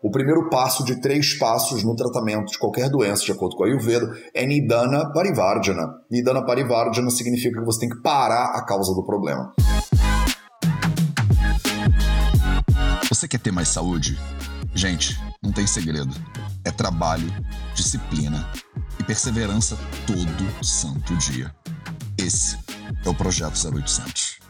O primeiro passo de três passos no tratamento de qualquer doença, de acordo com a Ayurveda, é Nidana Parivardhana. Nidana Parivardhana significa que você tem que parar a causa do problema. Você quer ter mais saúde? Gente, não tem segredo. É trabalho, disciplina e perseverança todo santo dia. Esse é o Projeto 0800.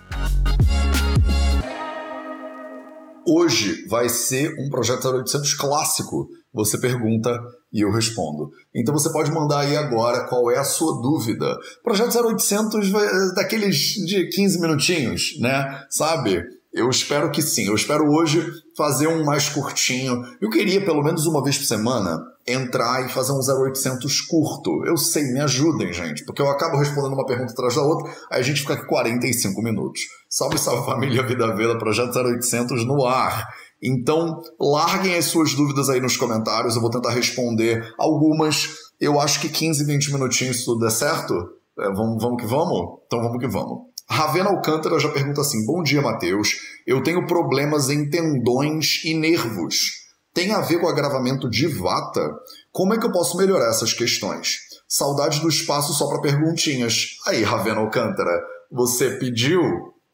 Hoje vai ser um projeto 0800 clássico. Você pergunta e eu respondo. Então você pode mandar aí agora qual é a sua dúvida. Projeto 0800 vai, daqueles de 15 minutinhos, né? Sabe? Eu espero que sim. Eu espero hoje fazer um mais curtinho. Eu queria, pelo menos uma vez por semana, entrar e fazer um 0800 curto. Eu sei, me ajudem, gente, porque eu acabo respondendo uma pergunta atrás da outra, aí a gente fica aqui 45 minutos. Salve, salve família Vida Veda, Projeto 0800 no ar. Então, larguem as suas dúvidas aí nos comentários, eu vou tentar responder algumas. Eu acho que 15, 20 minutinhos, tudo der certo. É, vamos, vamos que vamos? Então vamos que vamos. Ravena Alcântara já pergunta assim: Bom dia, Matheus. Eu tenho problemas em tendões e nervos. Tem a ver com agravamento de vata? Como é que eu posso melhorar essas questões? Saudade do espaço só para perguntinhas. Aí, Ravena Alcântara, você pediu?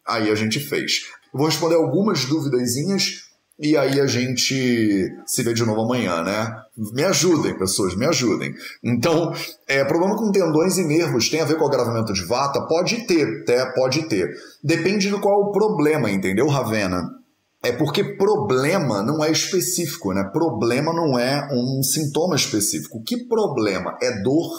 Aí a gente fez. Eu vou responder algumas duvidazinhas e aí a gente se vê de novo amanhã, né? Me ajudem, pessoas, me ajudem. Então, é, problema com tendões e nervos tem a ver com agravamento de vata? Pode ter, até pode ter. Depende do qual o problema, entendeu, Ravena? É porque problema não é específico, né? Problema não é um sintoma específico. Que problema? É dor?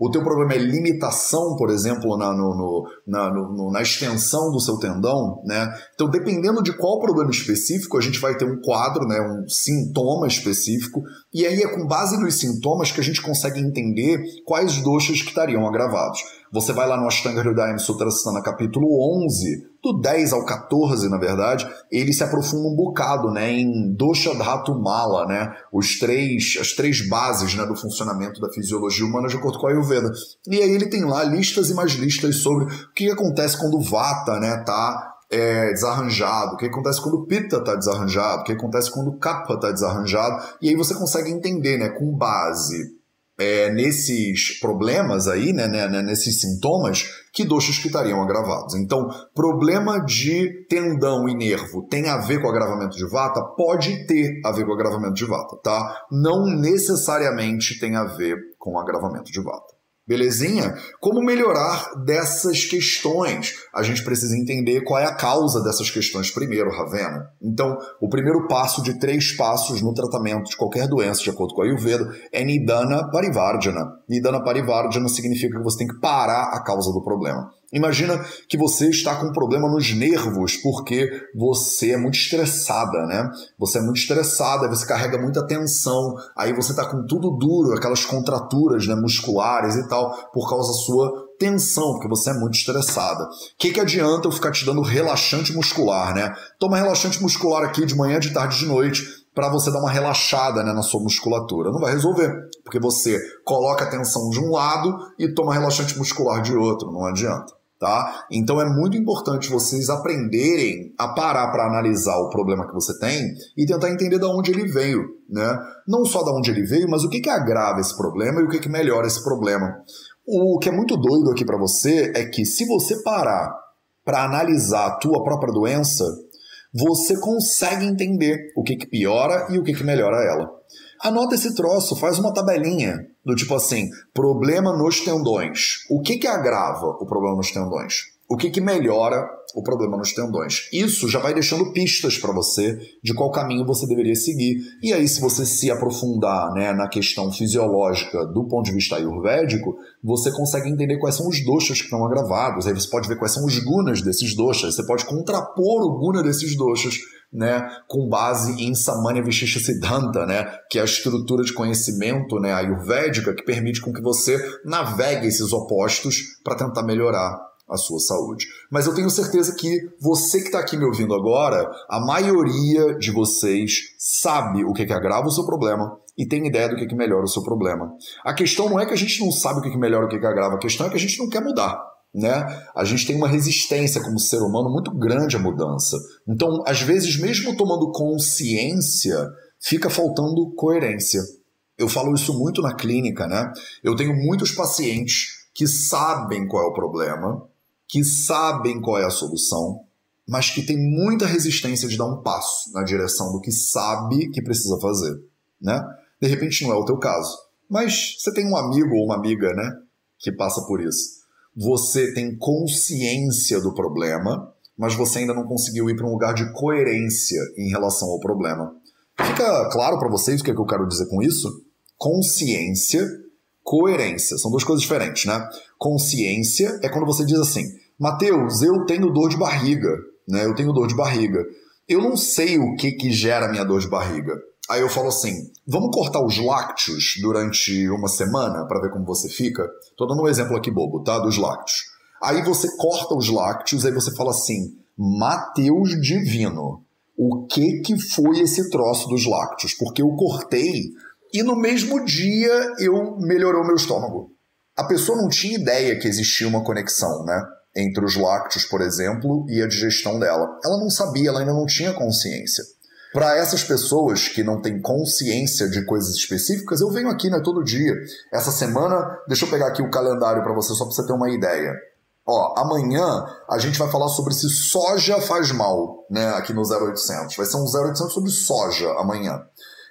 o teu problema é limitação, por exemplo, na, no, no, na, no, na extensão do seu tendão, né? Então, dependendo de qual problema específico, a gente vai ter um quadro, né? um sintoma específico, e aí é com base nos sintomas que a gente consegue entender quais doxas que estariam agravados. Você vai lá no Ashtanga Hridayam Sutrasthana capítulo 11, do 10 ao 14, na verdade, ele se aprofunda um bocado, né, em Dosha Dhatu Mala, né, os três, as três bases, né, do funcionamento da fisiologia humana de acordo com a Ayurveda. E aí ele tem lá listas e mais listas sobre o que acontece quando o Vata, né, tá é, desarranjado, o que acontece quando o Pitta está desarranjado, o que acontece quando o Kapha está desarranjado, e aí você consegue entender, né, com base é, nesses problemas aí, né, né, né, nesses sintomas, que doxas que estariam agravados. Então, problema de tendão e nervo tem a ver com agravamento de vata? Pode ter a ver com agravamento de vata, tá? Não necessariamente tem a ver com agravamento de vata. Belezinha? Como melhorar dessas questões? A gente precisa entender qual é a causa dessas questões primeiro, Ravena. Então, o primeiro passo de três passos no tratamento de qualquer doença, de acordo com a Ayurveda, é Nidana Parivardhana. Nidana Parivardhana significa que você tem que parar a causa do problema. Imagina que você está com um problema nos nervos porque você é muito estressada, né? Você é muito estressada, você carrega muita tensão, aí você está com tudo duro, aquelas contraturas né, musculares e tal, por causa da sua tensão, porque você é muito estressada. O que, que adianta eu ficar te dando relaxante muscular, né? Toma relaxante muscular aqui de manhã, de tarde, de noite, para você dar uma relaxada né, na sua musculatura. Não vai resolver, porque você coloca a tensão de um lado e toma relaxante muscular de outro, não adianta tá? Então é muito importante vocês aprenderem a parar para analisar o problema que você tem e tentar entender de onde ele veio, né? Não só de onde ele veio, mas o que, que agrava esse problema e o que, que melhora esse problema. O que é muito doido aqui para você é que se você parar para analisar a tua própria doença, você consegue entender o que, que piora e o que, que melhora ela. Anota esse troço, faz uma tabelinha do tipo assim, problema nos tendões. O que que agrava o problema nos tendões? O que que melhora o problema nos tendões? Isso já vai deixando pistas para você de qual caminho você deveria seguir. E aí, se você se aprofundar né, na questão fisiológica do ponto de vista ayurvédico, você consegue entender quais são os doshas que estão agravados. Aí você pode ver quais são os gunas desses doshas. Você pode contrapor o guna desses doshas né, com base em Samanya Vishisha Siddhanta, né, que é a estrutura de conhecimento né, ayurvédica que permite com que você navegue esses opostos para tentar melhorar a sua saúde. Mas eu tenho certeza que você que está aqui me ouvindo agora, a maioria de vocês sabe o que, que agrava o seu problema e tem ideia do que, que melhora o seu problema. A questão não é que a gente não sabe o que, que melhora o que, que agrava, a questão é que a gente não quer mudar né? A gente tem uma resistência como ser humano muito grande à mudança. Então, às vezes, mesmo tomando consciência fica faltando coerência. Eu falo isso muito na clínica, né? Eu tenho muitos pacientes que sabem qual é o problema, que sabem qual é a solução, mas que tem muita resistência de dar um passo na direção do que sabe que precisa fazer, né? De repente não é o teu caso, mas você tem um amigo ou uma amiga, né, que passa por isso. Você tem consciência do problema, mas você ainda não conseguiu ir para um lugar de coerência em relação ao problema. Fica claro para vocês o que, é que eu quero dizer com isso? Consciência, coerência. São duas coisas diferentes, né? Consciência é quando você diz assim: Mateus, eu tenho dor de barriga, né? Eu tenho dor de barriga. Eu não sei o que, que gera minha dor de barriga. Aí eu falo assim: vamos cortar os lácteos durante uma semana para ver como você fica? Tô dando um exemplo aqui bobo, tá? Dos lácteos. Aí você corta os lácteos, aí você fala assim: Mateus Divino, o que que foi esse troço dos lácteos? Porque eu cortei e no mesmo dia eu melhorou meu estômago. A pessoa não tinha ideia que existia uma conexão, né? Entre os lácteos, por exemplo, e a digestão dela. Ela não sabia, ela ainda não tinha consciência. Para essas pessoas que não têm consciência de coisas específicas, eu venho aqui né, todo dia. Essa semana, deixa eu pegar aqui o calendário para você, só para você ter uma ideia. Ó, amanhã a gente vai falar sobre se soja faz mal, né, aqui no 0800. Vai ser um 0800 sobre soja amanhã.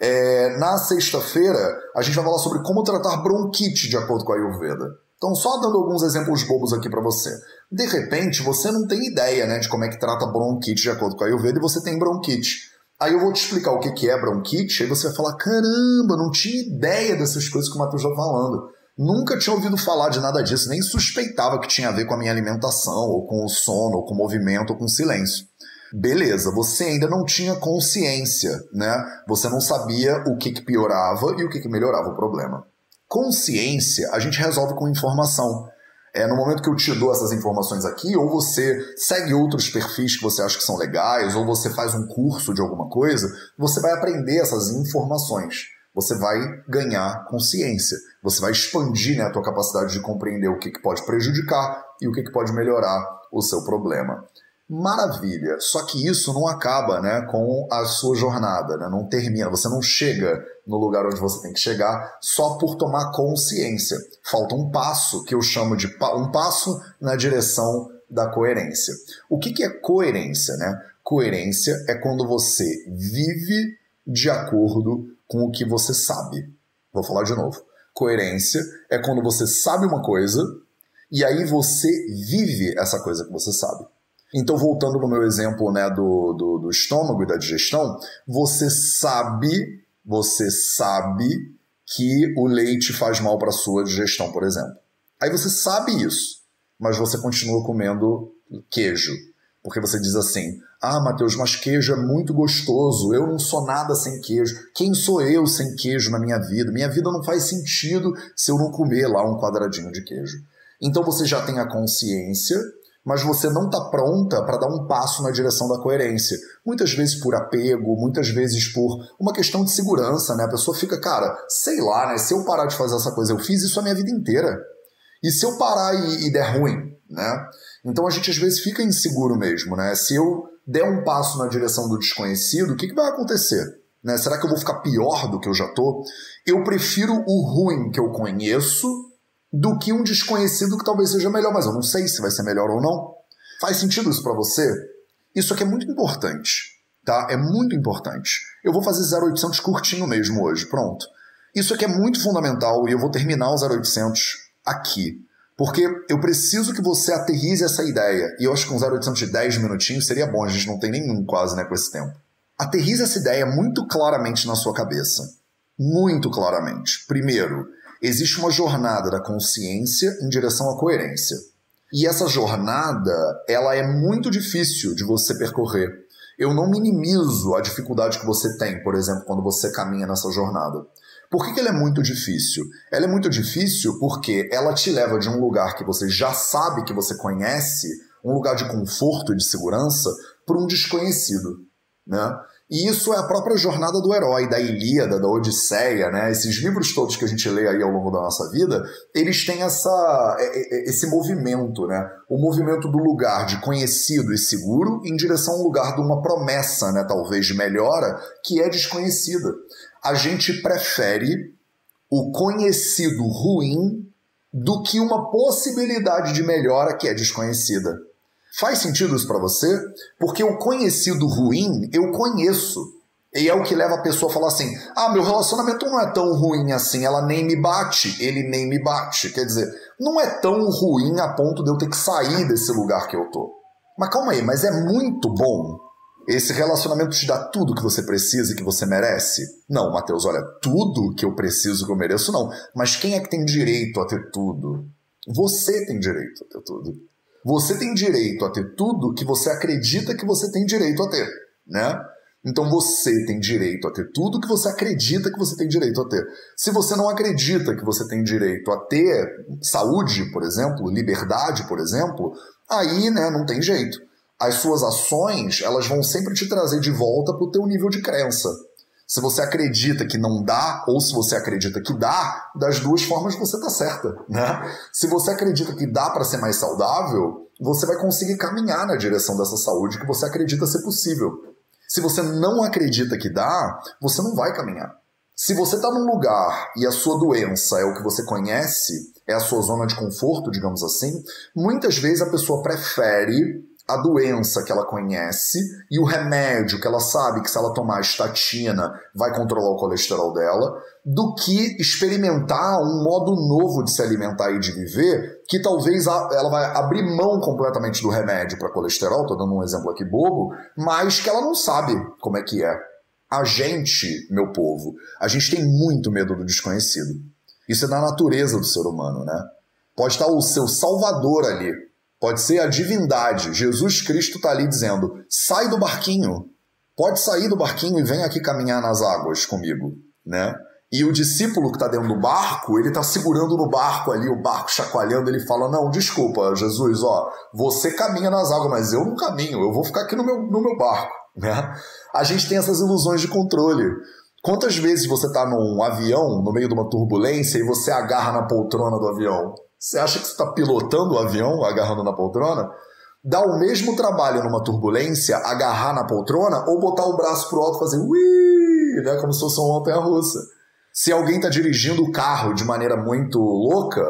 É, na sexta-feira, a gente vai falar sobre como tratar bronquite de acordo com a Ayurveda. Então, só dando alguns exemplos bobos aqui para você. De repente, você não tem ideia né, de como é que trata bronquite de acordo com a Ayurveda e você tem bronquite. Aí eu vou te explicar o que é bronquite, aí você vai falar: caramba, não tinha ideia dessas coisas que o Matheus está falando. Nunca tinha ouvido falar de nada disso, nem suspeitava que tinha a ver com a minha alimentação, ou com o sono, ou com o movimento, ou com o silêncio. Beleza, você ainda não tinha consciência, né? Você não sabia o que, que piorava e o que, que melhorava o problema. Consciência a gente resolve com informação. É, no momento que eu te dou essas informações aqui, ou você segue outros perfis que você acha que são legais, ou você faz um curso de alguma coisa, você vai aprender essas informações. Você vai ganhar consciência. Você vai expandir né, a tua capacidade de compreender o que, que pode prejudicar e o que, que pode melhorar o seu problema. Maravilha. Só que isso não acaba né, com a sua jornada, né? não termina. Você não chega no lugar onde você tem que chegar só por tomar consciência. Falta um passo que eu chamo de pa um passo na direção da coerência. O que, que é coerência? Né? Coerência é quando você vive de acordo com o que você sabe. Vou falar de novo. Coerência é quando você sabe uma coisa e aí você vive essa coisa que você sabe. Então, voltando no meu exemplo né, do, do, do estômago e da digestão, você sabe, você sabe que o leite faz mal para a sua digestão, por exemplo. Aí você sabe isso, mas você continua comendo queijo. Porque você diz assim: Ah, Matheus, mas queijo é muito gostoso, eu não sou nada sem queijo. Quem sou eu sem queijo na minha vida? Minha vida não faz sentido se eu não comer lá um quadradinho de queijo. Então você já tem a consciência mas você não está pronta para dar um passo na direção da coerência. Muitas vezes por apego, muitas vezes por uma questão de segurança, né? A pessoa fica, cara, sei lá, né? Se eu parar de fazer essa coisa, eu fiz isso a minha vida inteira. E se eu parar e, e der ruim, né? Então a gente às vezes fica inseguro mesmo, né? Se eu der um passo na direção do desconhecido, o que, que vai acontecer? Né? Será que eu vou ficar pior do que eu já tô? Eu prefiro o ruim que eu conheço do que um desconhecido que talvez seja melhor, mas eu não sei se vai ser melhor ou não. Faz sentido isso para você? Isso aqui é muito importante, tá? É muito importante. Eu vou fazer 0800 curtinho mesmo hoje, pronto. Isso aqui é muito fundamental e eu vou terminar o 0800 aqui. Porque eu preciso que você aterrize essa ideia. E eu acho que um 0800 de 10 minutinhos seria bom, a gente não tem nenhum quase né, com esse tempo. Aterrize essa ideia muito claramente na sua cabeça. Muito claramente. Primeiro, existe uma jornada da consciência em direção à coerência. E essa jornada, ela é muito difícil de você percorrer. Eu não minimizo a dificuldade que você tem, por exemplo, quando você caminha nessa jornada. Por que, que ela é muito difícil? Ela é muito difícil porque ela te leva de um lugar que você já sabe que você conhece, um lugar de conforto e de segurança, para um desconhecido. Né? E isso é a própria jornada do herói, da Ilíada, da Odisseia, né? Esses livros todos que a gente lê aí ao longo da nossa vida, eles têm essa, é, é, é, esse movimento, né? O movimento do lugar de conhecido e seguro em direção ao lugar de uma promessa, né? Talvez de melhora, que é desconhecida. A gente prefere o conhecido ruim do que uma possibilidade de melhora que é desconhecida. Faz sentido isso para você? Porque o conhecido ruim eu conheço. E é o que leva a pessoa a falar assim: ah, meu relacionamento não é tão ruim assim, ela nem me bate, ele nem me bate. Quer dizer, não é tão ruim a ponto de eu ter que sair desse lugar que eu tô. Mas calma aí, mas é muito bom. Esse relacionamento te dá tudo que você precisa e que você merece? Não, Mateus, olha, tudo que eu preciso que eu mereço, não. Mas quem é que tem direito a ter tudo? Você tem direito a ter tudo. Você tem direito a ter tudo que você acredita que você tem direito a ter, né? Então você tem direito a ter tudo que você acredita que você tem direito a ter. Se você não acredita que você tem direito a ter saúde, por exemplo, liberdade, por exemplo, aí, né, não tem jeito. As suas ações, elas vão sempre te trazer de volta para o teu nível de crença. Se você acredita que não dá, ou se você acredita que dá, das duas formas você está certa. Né? Se você acredita que dá para ser mais saudável, você vai conseguir caminhar na direção dessa saúde que você acredita ser possível. Se você não acredita que dá, você não vai caminhar. Se você está num lugar e a sua doença é o que você conhece, é a sua zona de conforto, digamos assim, muitas vezes a pessoa prefere a doença que ela conhece e o remédio que ela sabe que se ela tomar estatina vai controlar o colesterol dela, do que experimentar um modo novo de se alimentar e de viver, que talvez ela vai abrir mão completamente do remédio para colesterol, estou dando um exemplo aqui bobo, mas que ela não sabe como é que é. A gente, meu povo, a gente tem muito medo do desconhecido. Isso é da natureza do ser humano, né? Pode estar o seu salvador ali, Pode ser a divindade. Jesus Cristo está ali dizendo: sai do barquinho. Pode sair do barquinho e vem aqui caminhar nas águas comigo, né? E o discípulo que está dentro do barco, ele está segurando no barco ali, o barco chacoalhando, ele fala: Não, desculpa, Jesus, ó, você caminha nas águas, mas eu não caminho, eu vou ficar aqui no meu, no meu barco. Né? A gente tem essas ilusões de controle. Quantas vezes você está num avião, no meio de uma turbulência, e você agarra na poltrona do avião? Você acha que você está pilotando o avião, agarrando na poltrona? Dá o mesmo trabalho numa turbulência, agarrar na poltrona ou botar o braço pro alto e fazer ui, né, como se fosse uma montanha-russa. Se alguém está dirigindo o carro de maneira muito louca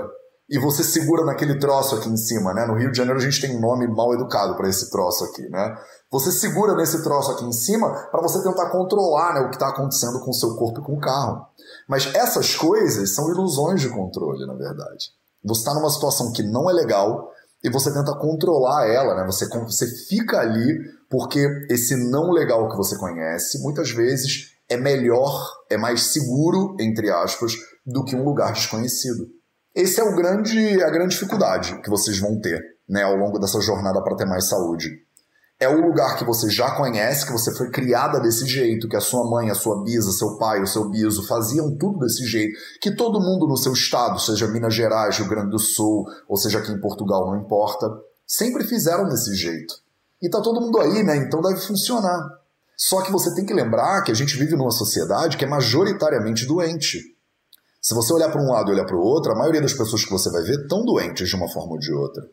e você segura naquele troço aqui em cima, né? No Rio de Janeiro a gente tem um nome mal educado para esse troço aqui, né? Você segura nesse troço aqui em cima para você tentar controlar né, o que está acontecendo com o seu corpo e com o carro. Mas essas coisas são ilusões de controle, na verdade. Você está numa situação que não é legal e você tenta controlar ela, né? Você, você fica ali porque esse não legal que você conhece, muitas vezes é melhor, é mais seguro, entre aspas, do que um lugar desconhecido. Esse é o grande, a grande dificuldade que vocês vão ter né, ao longo dessa jornada para ter mais saúde é o lugar que você já conhece, que você foi criada desse jeito, que a sua mãe, a sua bisa, seu pai, o seu biso faziam tudo desse jeito, que todo mundo no seu estado, seja Minas Gerais, Rio Grande do Sul, ou seja aqui em Portugal, não importa, sempre fizeram desse jeito. E tá todo mundo aí, né? Então deve funcionar. Só que você tem que lembrar que a gente vive numa sociedade que é majoritariamente doente. Se você olhar para um lado e olhar para o outro, a maioria das pessoas que você vai ver estão doentes de uma forma ou de outra.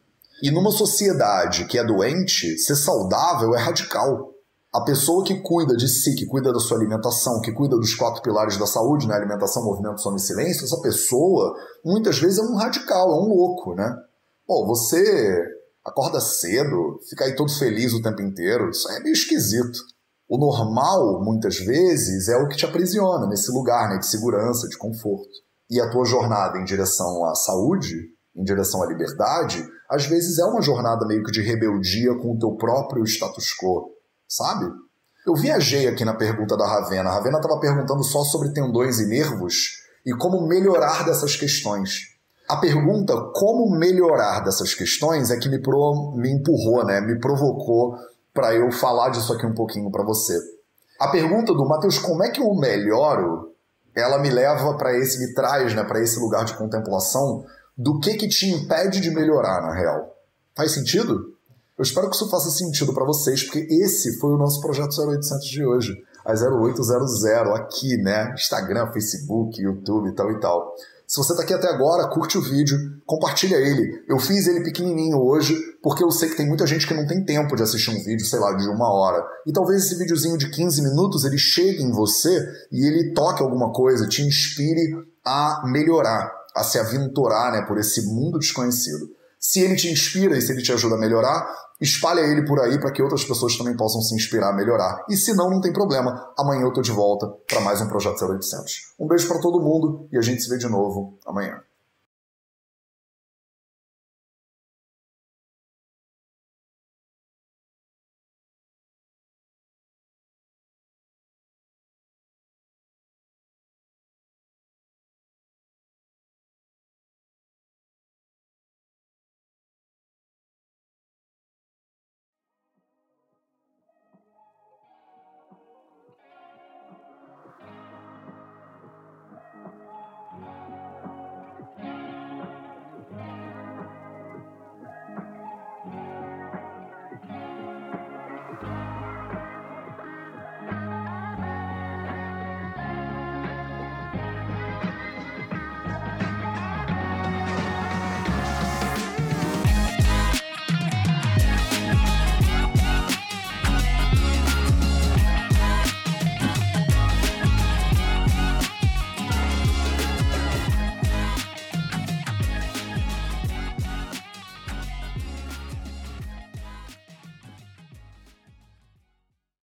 E numa sociedade que é doente, ser saudável é radical. A pessoa que cuida de si, que cuida da sua alimentação, que cuida dos quatro pilares da saúde, né? alimentação, movimento, sono e silêncio, essa pessoa muitas vezes é um radical, é um louco, né? Pô, você acorda cedo, fica aí todo feliz o tempo inteiro, isso é meio esquisito. O normal, muitas vezes, é o que te aprisiona nesse lugar né, de segurança, de conforto. E a tua jornada em direção à saúde, em direção à liberdade, às vezes é uma jornada meio que de rebeldia com o teu próprio status quo, sabe? Eu viajei aqui na pergunta da Ravena. A Ravena estava perguntando só sobre tendões e nervos e como melhorar dessas questões. A pergunta como melhorar dessas questões é que me, pro, me empurrou, né? me provocou para eu falar disso aqui um pouquinho para você. A pergunta do Matheus, como é que eu melhoro? Ela me leva para esse, me traz né, para esse lugar de contemplação do que que te impede de melhorar na real. Faz sentido? Eu espero que isso faça sentido para vocês, porque esse foi o nosso projeto 0800 de hoje. às 0800 aqui, né? Instagram, Facebook, YouTube tal e tal. Se você está aqui até agora, curte o vídeo, compartilha ele. Eu fiz ele pequenininho hoje porque eu sei que tem muita gente que não tem tempo de assistir um vídeo, sei lá, de uma hora. E talvez esse videozinho de 15 minutos ele chegue em você e ele toque alguma coisa, te inspire a melhorar, a se aventurar né, por esse mundo desconhecido. Se ele te inspira e se ele te ajuda a melhorar, espalha ele por aí para que outras pessoas também possam se inspirar a melhorar. E se não, não tem problema. Amanhã eu tô de volta para mais um Projeto 0800. Um beijo para todo mundo e a gente se vê de novo amanhã.